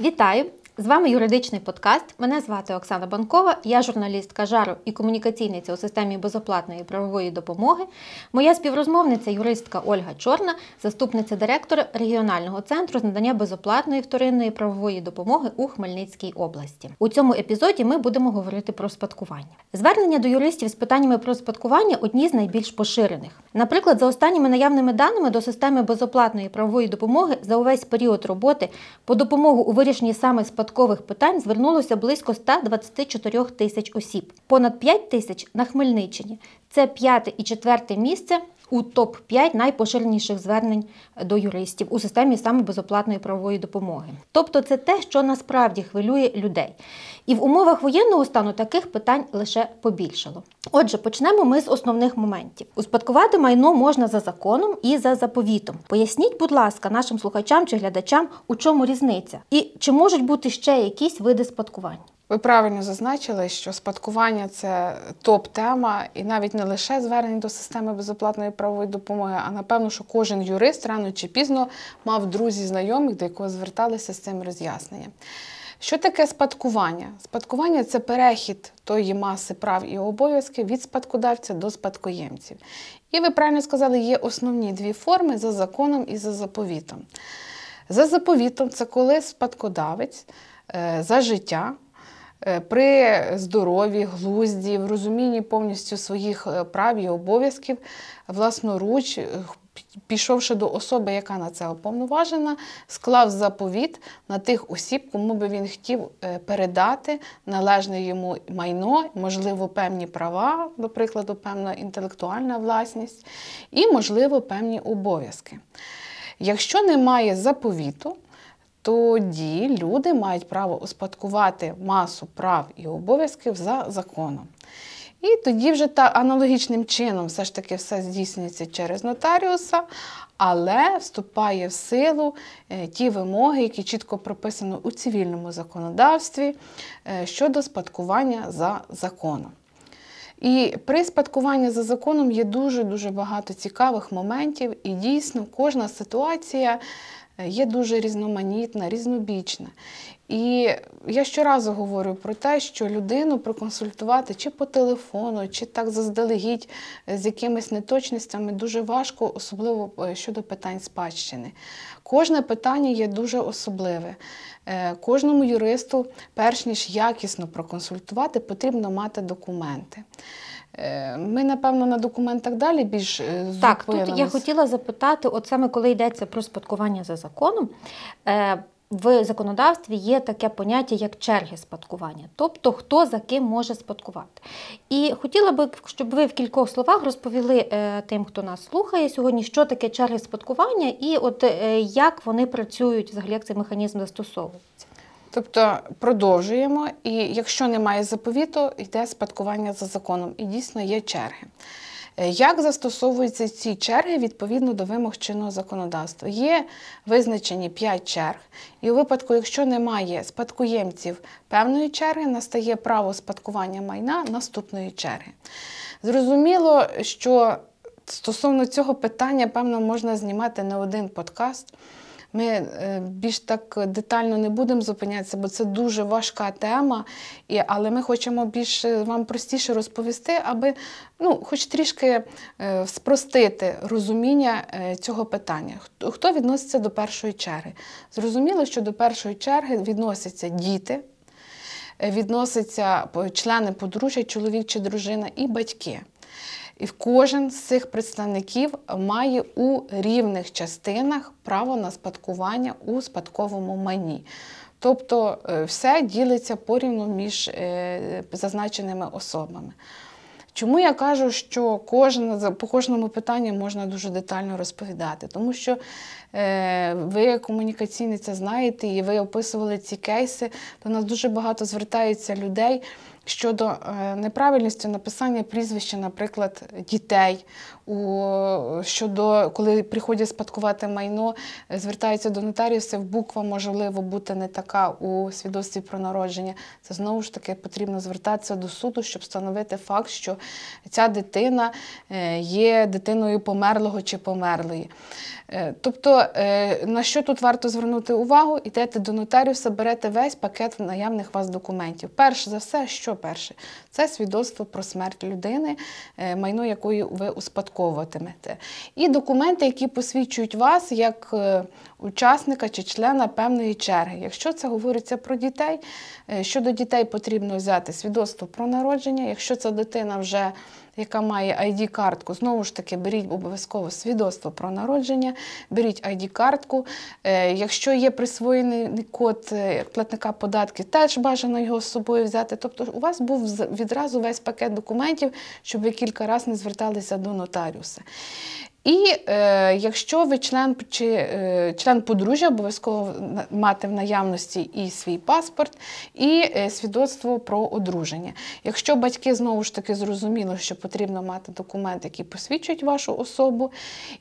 Вітаю! З вами юридичний подкаст. Мене звати Оксана Банкова, я журналістка жару і комунікаційниця у системі безоплатної правової допомоги. Моя співрозмовниця, юристка Ольга Чорна, заступниця директора регіонального центру з надання безоплатної вторинної правової допомоги у Хмельницькій області. У цьому епізоді ми будемо говорити про спадкування. Звернення до юристів з питаннями про спадкування одні з найбільш поширених. Наприклад, за останніми наявними даними до системи безоплатної правової допомоги за увесь період роботи по допомогу у вирішенні саме спадкових питань звернулося близько 124 тисяч осіб, понад 5 тисяч на Хмельниччині. Це п'яте і четверте місце у топ-5 найпоширеніших звернень до юристів у системі саме безоплатної правової допомоги. Тобто, це те, що насправді хвилює людей. І в умовах воєнного стану таких питань лише побільшало. Отже, почнемо ми з основних моментів. Успадкувати майно можна за законом і за заповітом. Поясніть, будь ласка, нашим слухачам чи глядачам, у чому різниця, і чи можуть бути ще якісь види спадкування. Ви правильно зазначили, що спадкування це топ-тема, і навіть не лише звернень до системи безоплатної правової допомоги, а напевно, що кожен юрист рано чи пізно мав друзів знайомих, до якого зверталися з цим роз'ясненням. Що таке спадкування? Спадкування це перехід тої маси прав і обов'язків від спадкодавця до спадкоємців. І ви правильно сказали, є основні дві форми за законом і за заповітом. За заповітом, це коли спадкодавець е, за життя. Е, при здоров'ї, глузді, в розумінні повністю своїх е, прав і обов'язків, власноруч, е, пішовши до особи, яка на це уповноважена, склав заповіт на тих осіб, кому би він хотів передати належне йому майно, можливо, певні права, до прикладу, певна інтелектуальна власність, і, можливо, певні обов'язки. Якщо немає заповіту, тоді люди мають право успадкувати масу прав і обов'язків за законом. І тоді вже та аналогічним чином все ж таки все здійснюється через нотаріуса, але вступає в силу е, ті вимоги, які чітко прописано у цивільному законодавстві е, щодо спадкування за законом. І при спадкуванні за законом є дуже-дуже багато цікавих моментів, і дійсно кожна ситуація є дуже різноманітна, різнобічна. І я щоразу говорю про те, що людину проконсультувати чи по телефону, чи так заздалегідь з якимись неточностями дуже важко, особливо е, щодо питань спадщини. Кожне питання є дуже особливе. Е, кожному юристу, перш ніж якісно проконсультувати, потрібно мати документи. Е, ми, напевно, на документах далі більш е, Так, тут я хотіла запитати, от саме коли йдеться про спадкування за законом. Е, в законодавстві є таке поняття, як черги спадкування, тобто хто за ким може спадкувати. І хотіла би, щоб ви в кількох словах розповіли тим, хто нас слухає сьогодні, що таке черги спадкування і от як вони працюють, взагалі як цей механізм застосовується. Тобто продовжуємо, і якщо немає заповіту, йде спадкування за законом, і дійсно є черги. Е, як застосовуються ці черги відповідно до вимог чинного законодавства? Є визначені 5 черг, і у випадку, якщо немає спадкоємців певної черги, настає право спадкування майна наступної черги. Зрозуміло, що стосовно цього питання, певно, можна знімати не один подкаст. Ми е, більш так детально не будемо зупинятися, бо це дуже важка тема, але ми хочемо більш вам простіше розповісти, аби ну, хоч трішки е, спростити розуміння е, цього питання. Хто відноситься до першої черги? Зрозуміло, що до першої черги відносяться діти, відносяться члени подружжя, чоловік чи дружина і батьки. І кожен з цих представників має у рівних частинах право на спадкування у спадковому майні. Тобто е, все ділиться порівну між е, зазначеними особами. Чому я кажу, що кожен, по кожному питанню можна дуже детально розповідати? Тому що е, ви, комунікаційниця, знаєте, і ви описували ці кейси, до нас дуже багато звертаються людей щодо е, неправильності написання прізвища, наприклад, дітей, у, щодо коли приходять спадкувати майно, звертаються до нотаріусів, буква можливо бути не така у свідоцтві про народження. Це знову ж таки потрібно звертатися до суду, щоб встановити факт, що ця дитина е, є дитиною померлого чи померлої. Е, Тобто, е, на що тут варто звернути увагу? Йдете до нотаріуса, берете весь пакет наявних вас документів. Перш за все, що перше? Це свідоцтво про смерть людини, майно якої ви успадковуватимете. І документи, які посвідчують вас як е, учасника чи члена певної черги. Якщо це говориться про дітей, е, щодо дітей потрібно взяти свідоцтво про народження. Якщо це дитина вже яка має ID-картку, знову ж таки, беріть обов'язково свідоцтво про народження, беріть ID-картку. Е, Якщо є присвоєний код е, платника податків, теж бажано його з собою взяти. Тобто у вас був відразу весь пакет документів, щоб ви кілька разів не зверталися до нотаріуса. І е, якщо ви член чи е, член подружжя, обов'язково мати в наявності і свій паспорт, і е, свідоцтво про одруження. Якщо батьки знову ж таки зрозуміло, що потрібно мати документ, який посвідчують вашу особу,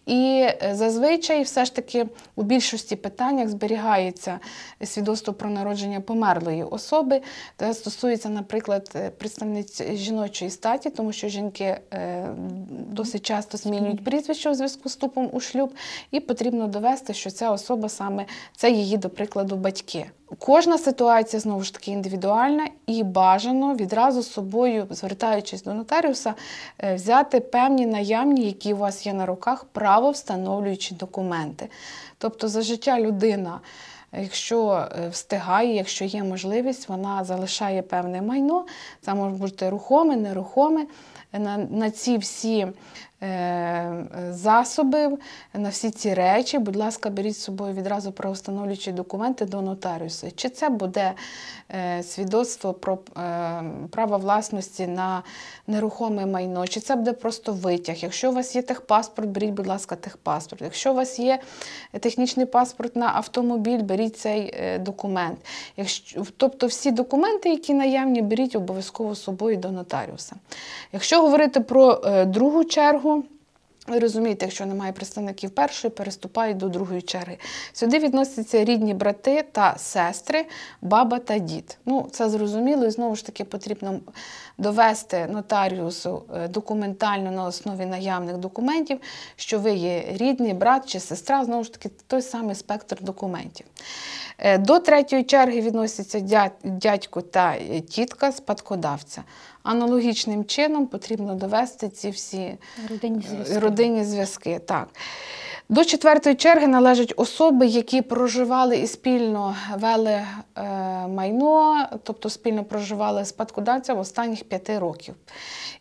і е, зазвичай все ж таки у більшості питаннях зберігається свідоцтво про народження померлої особи. Це стосується, наприклад, е, представниць жіночої статі, тому що жінки е, досить часто змінюють прізвище у зв'язку з вступом у шлюб, і потрібно довести, що ця особа саме це її, до прикладу, батьки. Кожна ситуація знову ж таки індивідуальна і бажано відразу з собою, звертаючись до нотаріуса, е, взяти певні наявні, які у вас є на руках, правовстановлюючі документи. Тобто за життя людина. Якщо е, встигає, якщо є можливість, вона залишає певне майно. Це може бути рухоме, нерухоме. На, на ці всі засоби, на всі ці речі, будь ласка, беріть з собою відразу правостановлюючі документи до нотаріуса. Чи це буде е, свідоцтво про е, право власності на нерухоме майно, чи це буде просто витяг. Якщо у вас є техпаспорт, беріть, будь ласка, техпаспорт. Якщо у вас є технічний паспорт на автомобіль, беріть цей е, документ. Якщо, тобто всі документи, які наявні, беріть обов'язково з собою до нотаріуса. Якщо говорити про е, другу чергу, ви розумієте, якщо немає представників першої, переступають до другої черги. Сюди відносяться рідні брати та сестри, баба та дід. Ну, це зрозуміло, і знову ж таки потрібно довести нотаріусу е, документально на основі наявних документів, що ви є рідний брат чи сестра, знову ж таки, той самий спектр документів. Е, До третьої черги відносяться дядько та е, тітка спадкодавця. Аналогічним чином потрібно довести ці всі Родинні зв'язки. Е, родинні зв'язки. Так. До четвертої черги належать особи, які проживали і спільно вели е, майно, тобто спільно проживали спадкодавця в останніх п'яти років.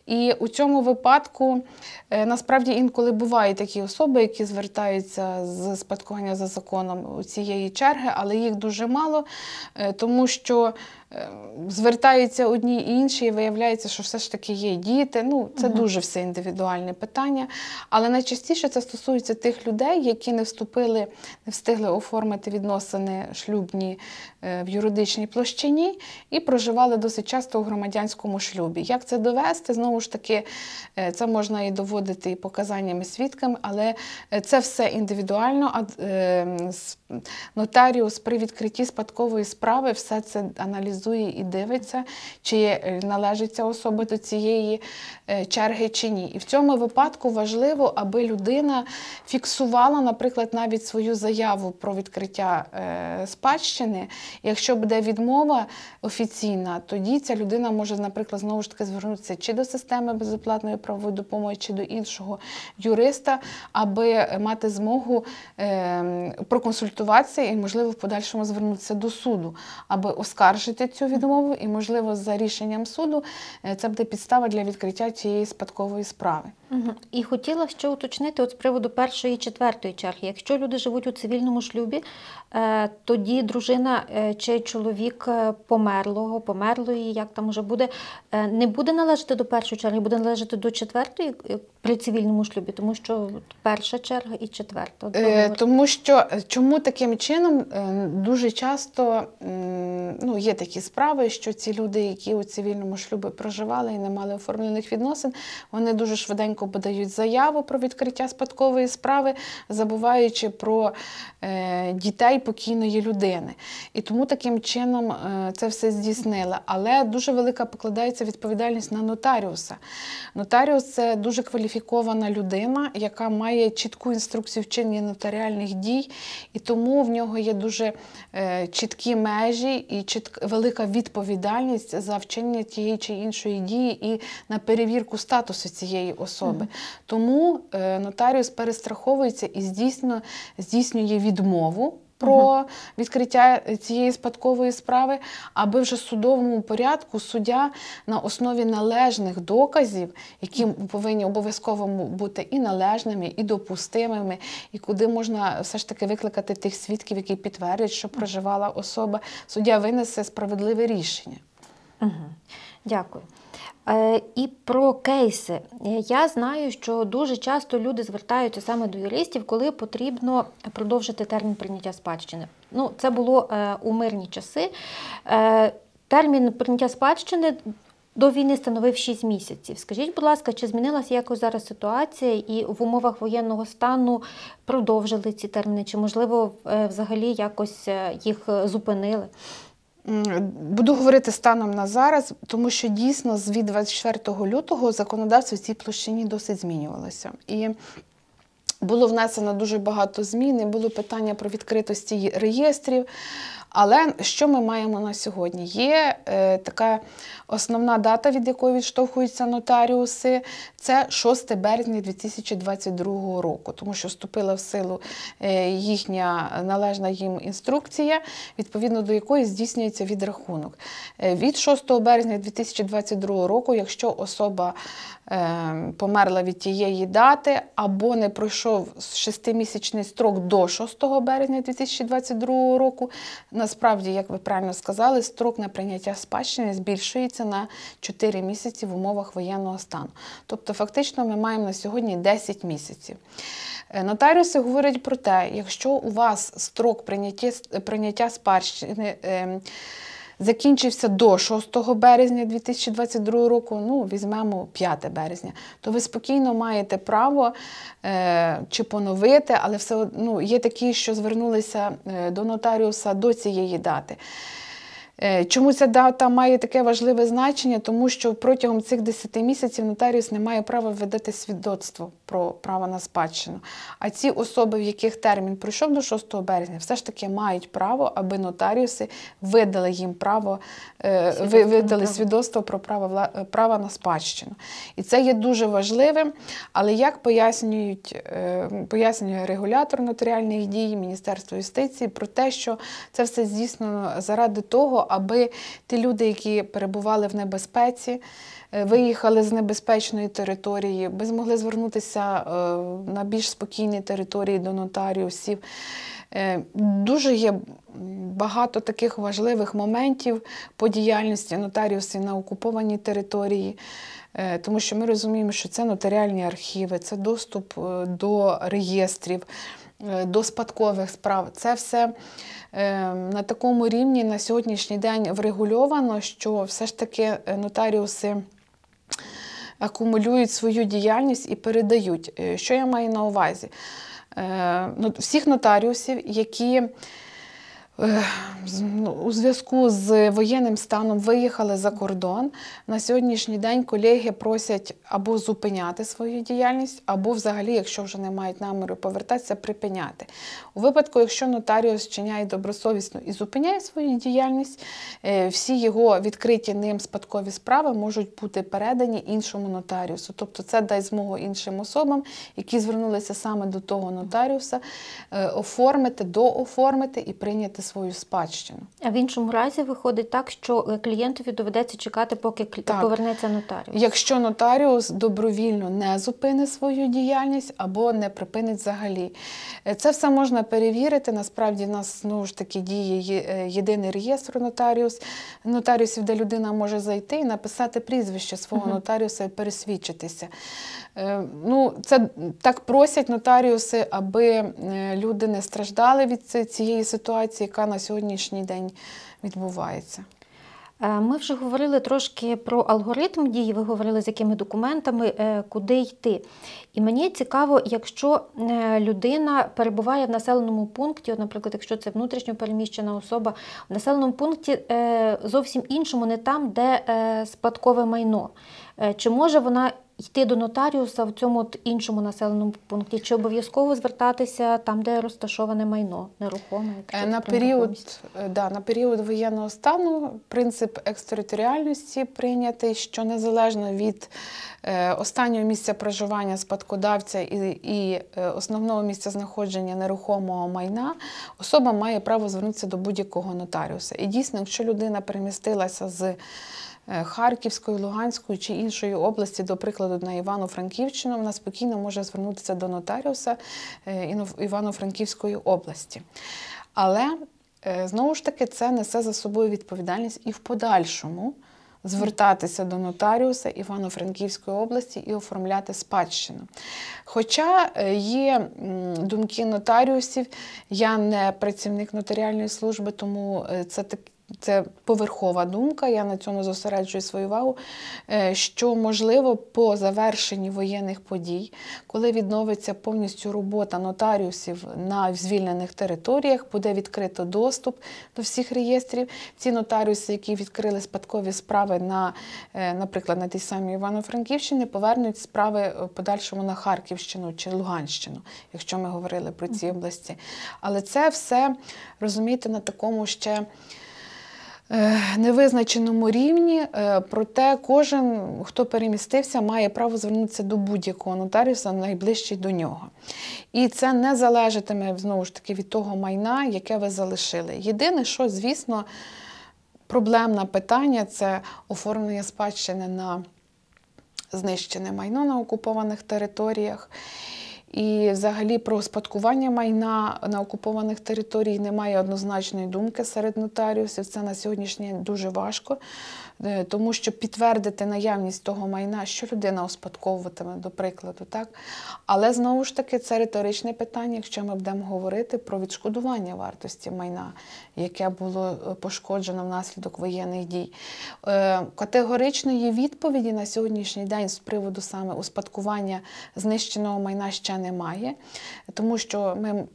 І у цьому випадку е, насправді інколи бувають такі особи, які звертаються з спадкування за законом у цієї черги, але їх дуже мало, е, тому що е, звертаються одні і інші, і виявляється, що все ж таки є діти. Ну, це Мгм. дуже все індивідуальне питання. Але найчастіше це стосується тих людей, які не вступили, не встигли оформити відносини шлюбні е, в юридичній площині і проживали досить часто у громадянському шлюбі. Як це довести? Знову ж таки, е, це можна і доводити і показаннями свідками, але е, це все індивідуально. Нотаріус при відкритті спадкової справи все це аналізує і дивиться, чи належить ця особа до цієї черги чи ні. І в цьому випадку важливо, аби людина фіксувала, наприклад, навіть свою заяву про відкриття е, спадщини. Якщо буде відмова офіційна, тоді ця людина може, наприклад, знову ж таки звернутися чи до системи безоплатної правової допомоги, чи до іншого юриста, аби мати змогу е, проконсультуватися і, можливо, в подальшому звернутися до суду, аби оскаржити цю відмову, і, можливо, за рішенням суду е, це буде підстава для відкриття цієї спадкової справи. Мгм. І хотіла ще уточнити от з приводу першої і четвертої черги. Якщо люди живуть у цивільному шлюбі, е, тоді дружина е, чи чоловік е, померлого, померлої, як там уже буде, не буде належати до першої черги, буде належати до четвертої при цивільному шлюбі, тому що перша черга і четверта. Е. Тому що чому таким чином дуже часто ну, є такі справи, що ці люди, які у цивільному шлюбі проживали і не мали оформлених відносин, вони дуже швиденько подають заяву про відкриття спадкової справи, забуваючи про е, дітей покійної людини. І тому таким чином е, це все здійснили. Але дуже велика покладається відповідальність на нотаріуса. Нотаріус це дуже кваліфікована людина, яка має чітку інструкцію вчинення нотаріальних дій, і тому в нього є дуже е, чіткі межі і чітк, велика відповідальність за вчинення тієї чи іншої дії і на перевірку статусу цієї особи. Тому е, нотаріус перестраховується і здійсно здійснює відмову. Про відкриття цієї спадкової справи, аби вже в судовому порядку суддя на основі належних доказів, які повинні обов'язково бути і належними, і допустимими, і куди можна все ж таки викликати тих свідків, які підтвердять, що проживала особа, суддя винесе справедливе рішення. Угу. Дякую. Е, І про кейси. Е, Я знаю, що дуже часто люди звертаються саме до юристів, коли потрібно продовжити термін прийняття спадщини. Ну, це було е, у мирні часи. Термін прийняття спадщини до війни становив 6 місяців. Скажіть, будь ласка, чи змінилася якось зараз ситуація і в умовах воєнного стану продовжили ці терміни, чи можливо взагалі якось їх зупинили? Буду говорити станом на зараз, тому що дійсно з від 24 лютого законодавство в цій площині досить змінювалося. І було внесено дуже багато змін, і було питання про відкритості реєстрів. Але що ми маємо на сьогодні? Є е, така основна дата, від якої відштовхуються нотаріуси, це 6 березня 2022 року, тому що вступила в силу е, їхня належна їм інструкція, відповідно до якої здійснюється відрахунок. Е, від 6 березня 2022 року, якщо особа е, померла від тієї дати або не пройшов шестимісячний строк до 6 березня 2022 року, насправді, як ви правильно сказали, строк на прийняття спадщини збільшується на 4 місяці в умовах воєнного стану. Тобто, фактично, ми маємо на сьогодні 10 місяців. Е, Нотаріуси говорять про те, якщо у вас строк прийняття, прийняття спадщини е, закінчився до 6 березня 2022 року, ну, візьмемо 5 березня, то ви спокійно маєте право е, чи поновити, але все одно ну, є такі, що звернулися е, до нотаріуса до цієї дати. Е, Чому ця дата має таке важливе значення? Тому що протягом цих 10 місяців нотаріус не має права видати свідоцтво про право на спадщину. А ці особи, в яких термін пройшов до 6 березня, все ж таки мають право, аби нотаріуси видали їм право, е, Свідоцтво видали право. свідоцтво про право, право на спадщину. І це є дуже важливим. Але як пояснюють, е, пояснює регулятор нотаріальних дій Міністерство юстиції про те, що це все здійснено заради того, аби ті люди, які перебували в небезпеці, е, виїхали з небезпечної території, би змогли звернутися е, на більш спокійні території до нотаріусів. Е, Дуже є багато таких важливих моментів по діяльності нотаріусів на окупованій території, тому що ми розуміємо, що це нотаріальні архіви, це доступ до реєстрів, до спадкових справ. Це все е, на такому рівні на сьогоднішній день врегульовано, що все ж таки е, нотаріуси акумулюють свою діяльність і передають. Е, Що я маю на увазі? Е, ну, Всіх нотаріусів, які е, у зв'язку з воєнним станом виїхали за кордон. На сьогоднішній день колеги просять або зупиняти свою діяльність, або взагалі, якщо вже не мають наміру повертатися, припиняти. У випадку, якщо нотаріус вчиняє добросовісно і зупиняє свою діяльність, е, всі його відкриті ним спадкові справи можуть бути передані іншому нотаріусу. Тобто це дасть змогу іншим особам, які звернулися саме до того нотаріуса, е, оформити, дооформити і прийняти свою спадщину. А в іншому разі виходить так, що е, клієнтові доведеться чекати, поки Так. повернеться нотаріус. Якщо нотаріус добровільно не зупинить свою діяльність або не припинить взагалі. Е, Це все можна перевірити. Насправді в нас знову ж таки діє е, єдиний реєстр нотаріус, нотаріусів, де людина може зайти і написати прізвище свого Мгм. нотаріуса і пересвідчитися. Е, Ну, це так просять нотаріуси, аби е, люди не страждали від цієї ситуації, яка на сьогоднішній день відбувається. Е, Ми вже говорили трошки про алгоритм дії, ви говорили, з якими документами, куди йти. І мені цікаво, якщо людина перебуває в населеному пункті, наприклад, якщо це внутрішньо переміщена особа, в населеному пункті зовсім іншому, не там, де спадкове майно. Чи може вона йти до нотаріуса в цьому от іншому населеному пункті? Чи обов'язково звертатися там, де розташоване майно, нерухоме? Е, На період, е, да, на період воєнного стану принцип екстериторіальності прийнятий, що незалежно від е, останнього місця проживання спадкодавця і, і основного місця знаходження нерухомого майна, особа має право звернутися до будь-якого нотаріуса. І дійсно, якщо людина перемістилася з Харківської, Луганської чи іншої області, до прикладу, на Івано-Франківщину, вона спокійно може звернутися до нотаріуса е, Івано-Франківської області. Але е, знову ж таки це несе за собою відповідальність і в подальшому звертатися до нотаріуса Івано-Франківської області і оформляти спадщину. Хоча е, є думки нотаріусів, я не працівник нотаріальної служби, тому е, це так. Це поверхова думка, я на цьому зосереджую свою увагу, е, що можливо по завершенні воєнних подій, коли відновиться повністю робота нотаріусів на звільнених територіях, буде відкрито доступ до всіх реєстрів. Ці нотаріуси, які відкрили спадкові справи на, е, наприклад, на тій самій Івано-Франківщині, повернуть справи е, в подальшому на Харківщину чи Луганщину, якщо ми говорили про ці області. Але це все розумієте на такому ще. Е, невизначеному рівні, е, проте кожен, хто перемістився, має право звернутися до будь-якого нотаріуса найближчий до нього. І це не залежатиме знову ж таки від того майна, яке ви залишили. Єдине, що, звісно, проблемне питання це оформлення спадщини на знищене майно на окупованих територіях. І взагалі про спадкування майна на окупованих територіях немає однозначної думки серед нотаріусів. Це на сьогоднішній день дуже важко, е, тому що підтвердити наявність того майна, що людина успадковуватиме, до прикладу, так. Але знову ж таки це риторичне питання, якщо ми будемо говорити про відшкодування вартості майна, яке було е, пошкоджено внаслідок воєнних дій. Е, Категоричної відповіді на сьогоднішній день з приводу саме успадкування знищеного майна ще немає, тому що ми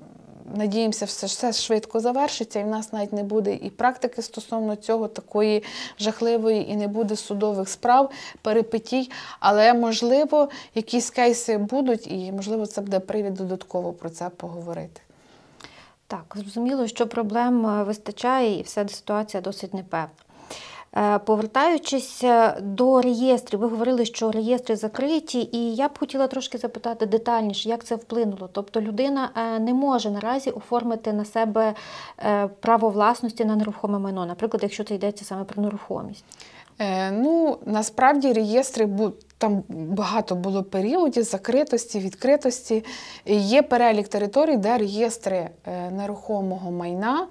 надіємося, все, все швидко завершиться, і в нас навіть не буде і практики стосовно цього такої жахливої, і не буде судових справ, перипетій. Але можливо, якісь кейси будуть, і можливо, це буде привід додатково про це поговорити. Так, зрозуміло, що проблем е, вистачає і вся ситуація досить непевна. Е, Повертаючись е, до реєстрів, ви говорили, що реєстри закриті, і я б хотіла трошки запитати детальніше, як це вплинуло. Тобто людина е, не може наразі оформити на себе право власності на нерухоме майно, наприклад, якщо це йдеться саме про нерухомість. Е, ну, насправді реєстри там багато було періодів закритості, відкритості. Є перелік територій, де реєстри нерухомого майна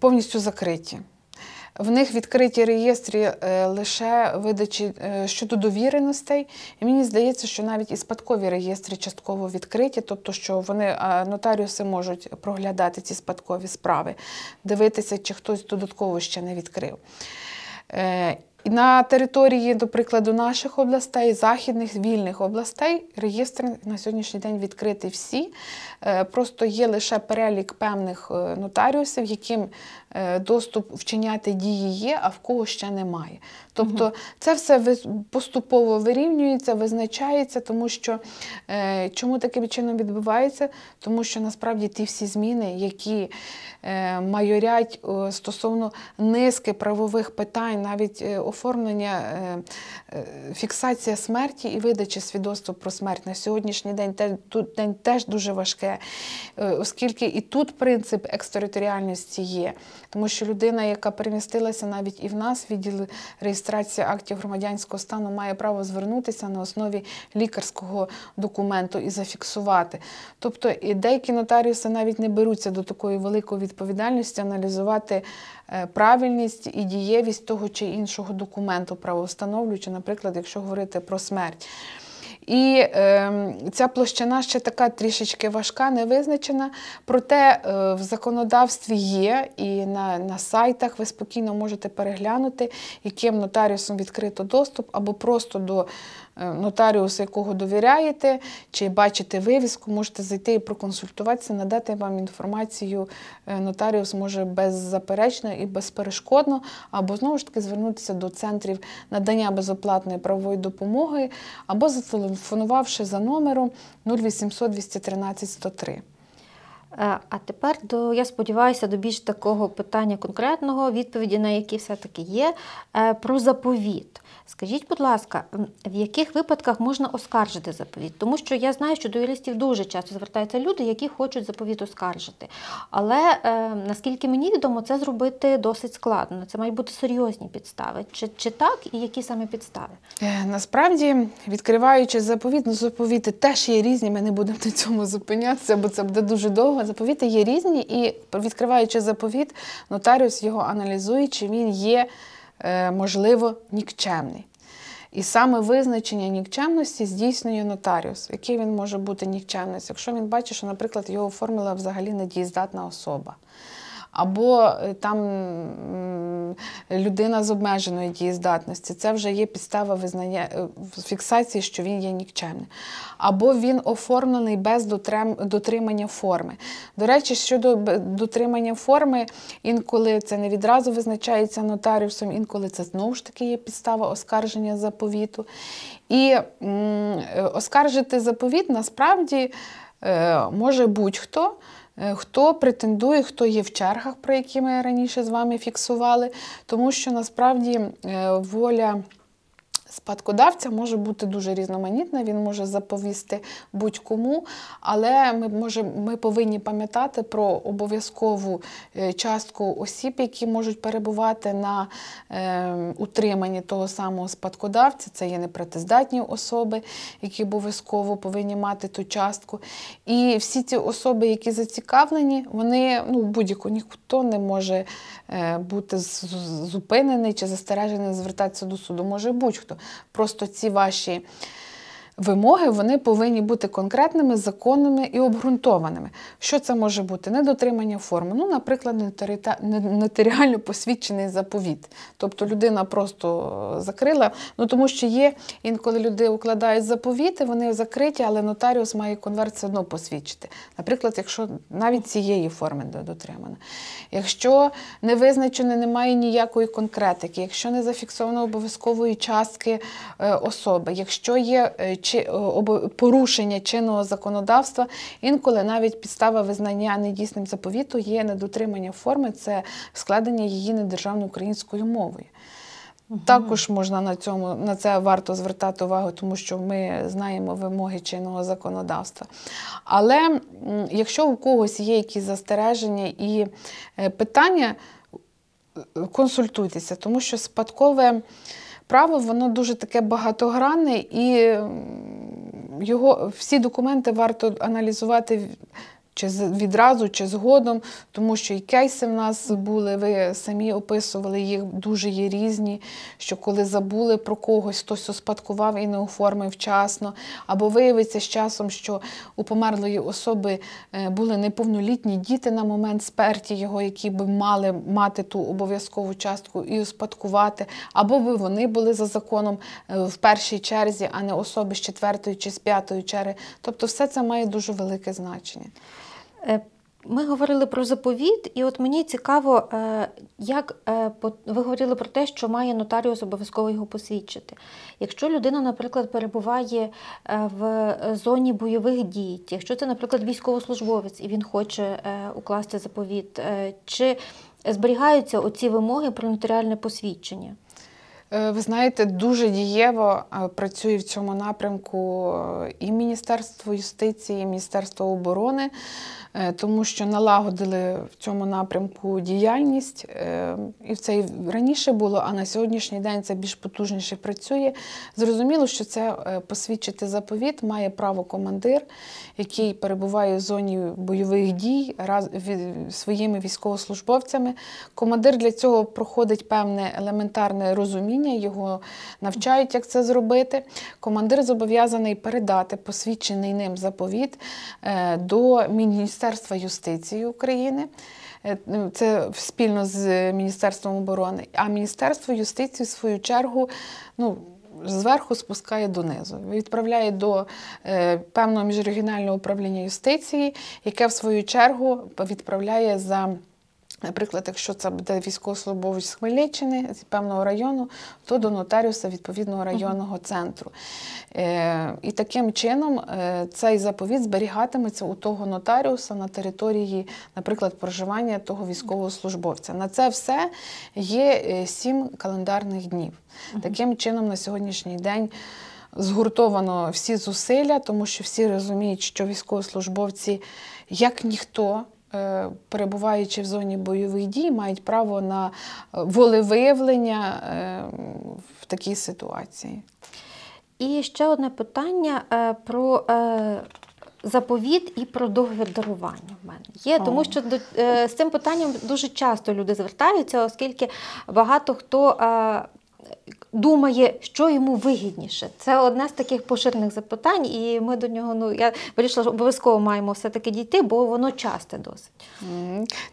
повністю закриті. В них відкриті реєстри е, лише видачі е, щодо довіреностей. І мені здається, що навіть і спадкові реєстри частково відкриті, тобто, що вони е, нотаріуси можуть проглядати ці спадкові справи, дивитися, чи хтось додатково ще не відкрив. На території, до прикладу, наших областей, західних вільних областей, реєстри на сьогоднішній день відкриті всі. Е, Просто є лише перелік певних е, нотаріусів, яким е, доступ вчиняти дії є, а в кого ще немає. Тобто це все поступово вирівнюється, визначається, тому що чому таким чином відбувається? Тому що насправді ті всі зміни, які майорять стосовно низки правових питань, навіть оформлення, фіксація смерті і видача свідоцтва про смерть на сьогоднішній день тут день теж дуже важке Е, Оскільки і тут принцип екстериторіальності є, тому що людина, яка перемістилася навіть і в нас, відділ реєстрації актів громадянського стану, має право звернутися на основі лікарського документу і зафіксувати. Тобто і деякі нотаріуси навіть не беруться до такої великої відповідальності аналізувати е, правильність і дієвість того чи іншого документу правовстановлюючи, наприклад, якщо говорити про смерть. І е, ця площина ще така трішечки важка, не визначена. Проте е, в законодавстві є, і на, на сайтах ви спокійно можете переглянути, яким нотаріусом відкрито доступ, або просто до е, нотаріуса, якого довіряєте, чи бачите вивіску, можете зайти і проконсультуватися, надати вам інформацію. е, Нотаріус може беззаперечно і безперешкодно, або знову ж таки звернутися до центрів надання безоплатної правової допомоги, або зателефонувавши за номером 0800 213 103. Е, А тепер до я сподіваюся до більш такого питання конкретного, відповіді на які все-таки є. Е, Про заповіт. Скажіть, будь ласка, в яких випадках можна оскаржити заповіт? Тому що я знаю, що до юристів дуже часто звертаються люди, які хочуть заповіт оскаржити. Але е, наскільки мені відомо, це зробити досить складно. Це мають бути серйозні підстави. Чи, чи так, і які саме підстави? Е, Насправді, відкриваючи заповіт, ну заповіти теж є різні, ми не будемо на цьому зупинятися, бо це буде дуже довго. Заповіти є різні, і відкриваючи заповіт, нотаріус його аналізує, чи він є, е, можливо, нікчемний. І саме визначення нікчемності здійснює нотаріус, який він може бути нікчемність, якщо він бачить, що, наприклад, його оформила взагалі недієздатна особа. Або е, там людина з обмеженою дієздатності, це вже є підстава визнання е, фіксації, що він є нікчемним. Або він оформлений без дотримання форми. До речі, щодо дотримання форми, інколи це не відразу визначається нотаріусом, інколи це знову ж таки є підстава оскарження заповіту. І е, оскаржити заповіт насправді е, може будь-хто. Е, Хто претендує, хто є в чергах, про які ми раніше з вами фіксували, тому що насправді е, воля спадкодавця може бути дуже різноманітна, він може заповісти будь-кому, але ми, може, ми повинні пам'ятати про обов'язкову е, частку осіб, які можуть перебувати на е, утриманні того самого спадкодавця. Це є непрацездатні особи, які обов'язково повинні мати ту частку. І всі ці особи, які зацікавлені, вони ну, будь-яку ніхто не може е, бути зупинений чи застережений звертатися до суду. Може будь-хто. Просто ці ваші вимоги вони повинні бути конкретними, законними і обґрунтованими. Що це може бути? Недотримання форми. Ну, наприклад, нотаріально посвідчений заповіт. Тобто людина просто е, закрила. Ну тому що є інколи люди укладають заповіти, вони закриті, але нотаріус має конверт все одно посвідчити. Наприклад, якщо навіть цієї форми не дотримана. Якщо не визначено, немає ніякої конкретики, якщо не зафіксовано обов'язкової частки е, особи, якщо є е, порушення чинного законодавства, інколи навіть підстава визнання недійсним заповіту є недотримання форми, це складення її недержавною українською мовою. Також можна на цьому на це варто звертати увагу, тому що ми знаємо вимоги чинного законодавства. Але якщо у когось є якісь застереження і е, питання, е, консультуйтеся, тому що спадкове право воно дуже таке багатогранне і його всі документи варто аналізувати чи відразу, чи згодом, тому що і кейси в нас були, ви самі описували їх, дуже є різні, що коли забули про когось, хтось успадкував і не оформив вчасно, або виявиться з часом, що у померлої особи е, були неповнолітні діти на момент смерті його, які би мали мати ту обов'язкову частку і успадкувати, або би вони були за законом е, в першій черзі, а не особи з четвертої чи з п'ятої черги. Тобто все це має дуже велике значення. Е, Ми говорили про заповіт, і от мені цікаво, е, як е, ви говорили про те, що має нотаріус обов'язково його посвідчити. Якщо людина, наприклад, перебуває в зоні бойових дій, якщо це, наприклад, військовослужбовець і він хоче укласти заповіт, чи зберігаються оці вимоги про нотаріальне посвідчення? Е, Ви знаєте, дуже дієво е, працює в цьому напрямку е, і Міністерство юстиції, і Міністерство оборони, тому що налагодили в цьому напрямку діяльність. І це і раніше було, а на сьогоднішній день це більш потужніше працює. Зрозуміло, що це посвідчити заповіт має право командир, який перебуває в зоні бойових дій своїми військовослужбовцями. Командир для цього проходить певне елементарне розуміння, його навчають, як це зробити. Командир зобов'язаний передати посвідчений ним заповіт е, до Міністерства юстиції України. Е, Це спільно з Міністерством оборони. А Міністерство юстиції, в свою чергу, ну, зверху спускає донизу. Відправляє до е, певного міжрегіонального управління юстиції, яке в свою чергу відправляє за. Наприклад, якщо це буде військовослужбовець з Хмельниччини з певного району, то до нотаріуса відповідного районного центру. Е, і таким чином е, цей заповіт зберігатиметься у того нотаріуса на території, наприклад, проживання того військовослужбовця. На це все є е, сім календарних днів. Таким чином, на сьогоднішній день. Згуртовано всі зусилля, тому що всі розуміють, що військовослужбовці, як ніхто, перебуваючи в зоні бойових дій, мають право на е, волевиявлення е, в такій ситуації. І ще одне питання е, про е, заповіт і про договір дарування в мене є, тому що до, е, з цим питанням дуже часто люди звертаються, оскільки багато хто. Думає, що йому вигідніше. Це одне з таких поширених запитань, і ми до нього, ну я вирішила, що обов'язково маємо все-таки дійти, бо воно часте досить.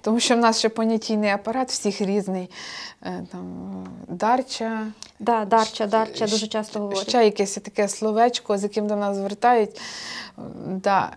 Тому що в нас ще понятійний апарат всіх різний. Е, Там, дарча, Да, дарча, дарча дуже часто говорять. ще якесь таке словечко, з яким до нас звертають. Да,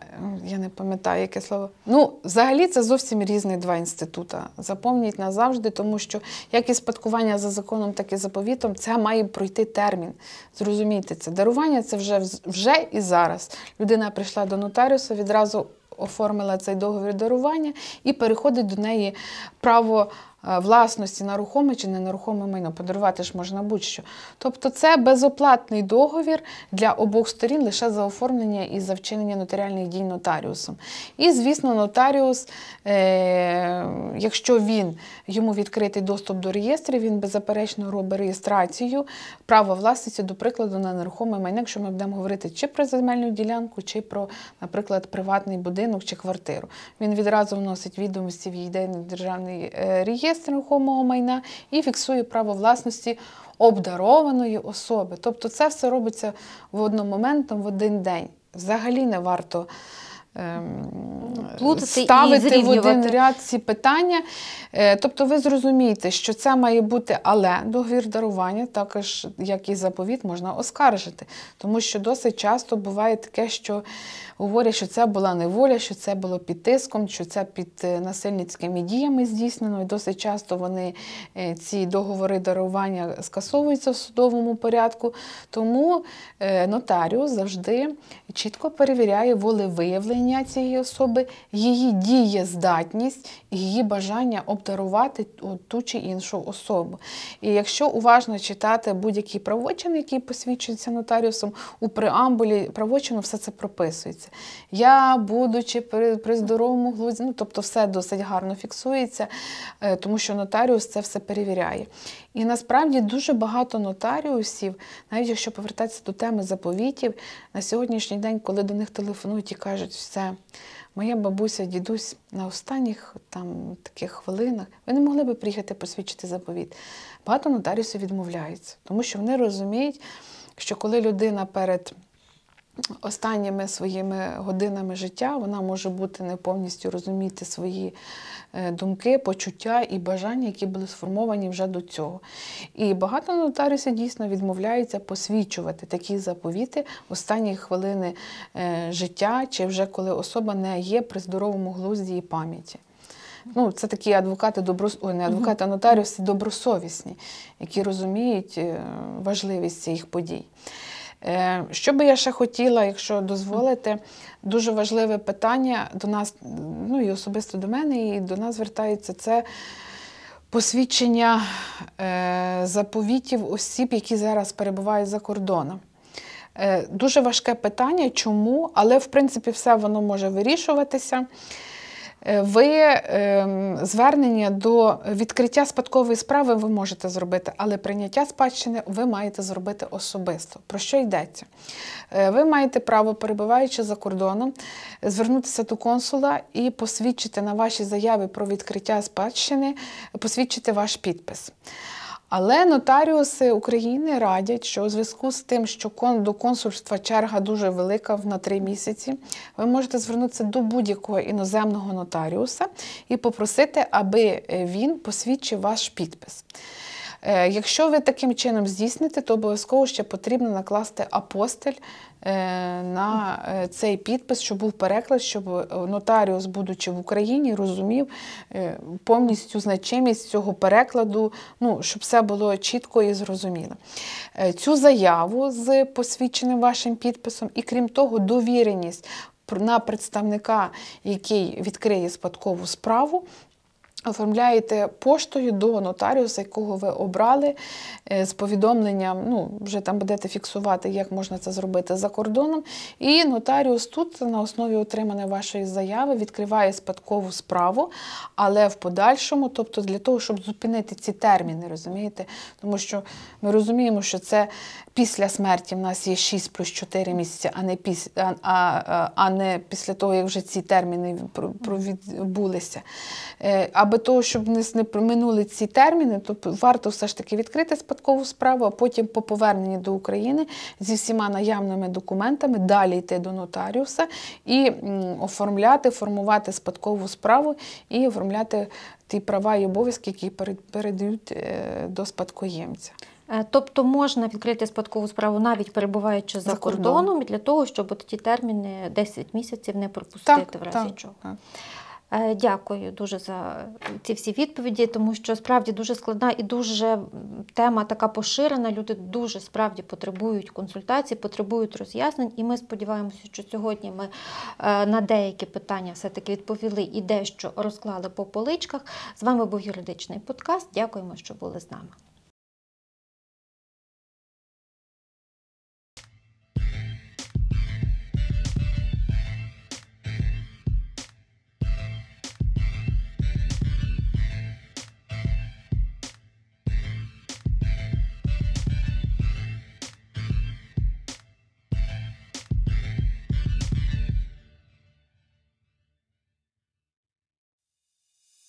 я не пам'ятаю, яке слово. Ну, взагалі, це зовсім різні два інститути. Запомніть назавжди, тому що як і спадкування за законом, так і заповітом, це має пройти термін. Зрозумійте це. Дарування це вже, вже і зараз. Людина прийшла до нотаріуса, відразу оформила цей договір дарування і переходить до неї право власності на рухоме чи не нерухоме майно. Подарувати ж можна будь-що. Тобто це безоплатний договір для обох сторін лише за оформлення і за вчинення нотаріальних дій нотаріусом. І, звісно, нотаріус, е, якщо він йому відкритий доступ до реєстрів, він беззаперечно робить реєстрацію права власності, до прикладу, на нерухоме майно, якщо ми будемо говорити чи про земельну ділянку, чи про, наприклад, приватний будинок чи квартиру. Він відразу вносить відомості в єдиний державний е, реєстр нерухомого майна і фіксує право власності обдарованої особи. Тобто це все робиться в одномоментом в один день. Взагалі не варто. Ем, Плутати і ставити в один ряд ці питання. Е, Тобто ви зрозумієте, що це має бути, але договір дарування, також як і заповіт, можна оскаржити. Тому що досить часто буває таке, що говорять, що це була неволя, що це було під тиском, що це під е, насильницькими діями здійснено. І досить часто вони е, ці договори дарування скасовуються в судовому порядку. Тому нотаріус завжди чітко перевіряє волевиявлення цієї особи, її дієздатність і її бажання обдарувати ту чи іншу особу. І якщо уважно читати будь-який правочин, який посвідчується нотаріусом, у преамбулі правочину все це прописується. Я, будучи при, при здоровому глузді, ну тобто все досить гарно фіксується, е, тому що нотаріус це все перевіряє. І насправді дуже багато нотаріусів, навіть якщо повертатися до теми заповітів, на сьогоднішній день, коли до них телефонують і кажуть, все, моя бабуся, дідусь на останніх там таких хвилинах, ви не могли би приїхати посвідчити заповіт. Багато нотаріусів відмовляються, тому що вони розуміють, що коли людина перед останніми своїми годинами життя вона може бути не повністю розуміти свої е, думки, почуття і бажання, які були сформовані вже до цього. І багато нотаріусів дійсно відмовляються посвідчувати такі заповіти в останні хвилини е, життя, чи вже коли особа не є при здоровому глузді і пам'яті. Ну, це такі адвокати доброс... Ой, не адвокати, а нотаріуси добросовісні, які розуміють е, важливість цих подій. Е, Що би я ще хотіла, якщо дозволите, дуже важливе питання до нас, ну і особисто до мене, і до нас звертається це посвідчення е, заповітів осіб, які зараз перебувають за кордоном. Е, Дуже важке питання, чому, але в принципі все воно може вирішуватися. Е, Ви ем, звернення до відкриття спадкової справи ви можете зробити, але прийняття спадщини ви маєте зробити особисто. Про що йдеться? Е, Ви маєте право, перебуваючи за кордоном, звернутися до консула і посвідчити на вашій заяві про відкриття спадщини, посвідчити ваш підпис. Але нотаріуси України радять, що у зв'язку з тим, що до консульства черга дуже велика на три місяці, ви можете звернутися до будь-якого іноземного нотаріуса і попросити, аби е, він посвідчив ваш підпис. Е, Якщо ви таким чином здійсните, то обов'язково ще потрібно накласти апостиль на е, цей підпис, щоб був переклад, щоб е, нотаріус, будучи в Україні, розумів е, повністю значимість цього перекладу, ну, щоб все було чітко і зрозуміло. Е, Цю заяву з посвідченим вашим підписом, і крім того, довіреність на представника, який відкриє спадкову справу, Оформляєте поштою до нотаріуса, якого ви обрали, е, з повідомленням, ну, вже там будете фіксувати, як можна це зробити за кордоном. І нотаріус тут на основі отриманої вашої заяви відкриває спадкову справу, але в подальшому, тобто для того, щоб зупинити ці терміни, розумієте? Тому що ми розуміємо, що це після смерті в нас є 6 плюс 4 місяці, а не, піс... а, а, а не після того, як вже ці терміни відбулися. Е, Аби того, щоб не, проминули ці терміни, то варто все ж таки відкрити спадкову справу, а потім по поверненні до України зі всіма наявними документами далі йти до нотаріуса і оформляти, формувати спадкову справу і оформляти ті права і обов'язки, які перед- передають е, до спадкоємця. Е, Тобто можна відкрити спадкову справу навіть перебуваючи за, За кордоном. кордоном, для того, щоб ті терміни 10 місяців не пропустити в разі чого. так. Е, Дякую дуже за ці всі відповіді, тому що справді дуже складна і дуже тема така поширена. Люди дуже справді потребують консультацій, потребують роз'яснень. І ми сподіваємося, що сьогодні ми е, на деякі питання все-таки відповіли і дещо розклали по поличках. З вами був юридичний подкаст. Дякуємо, що були з нами.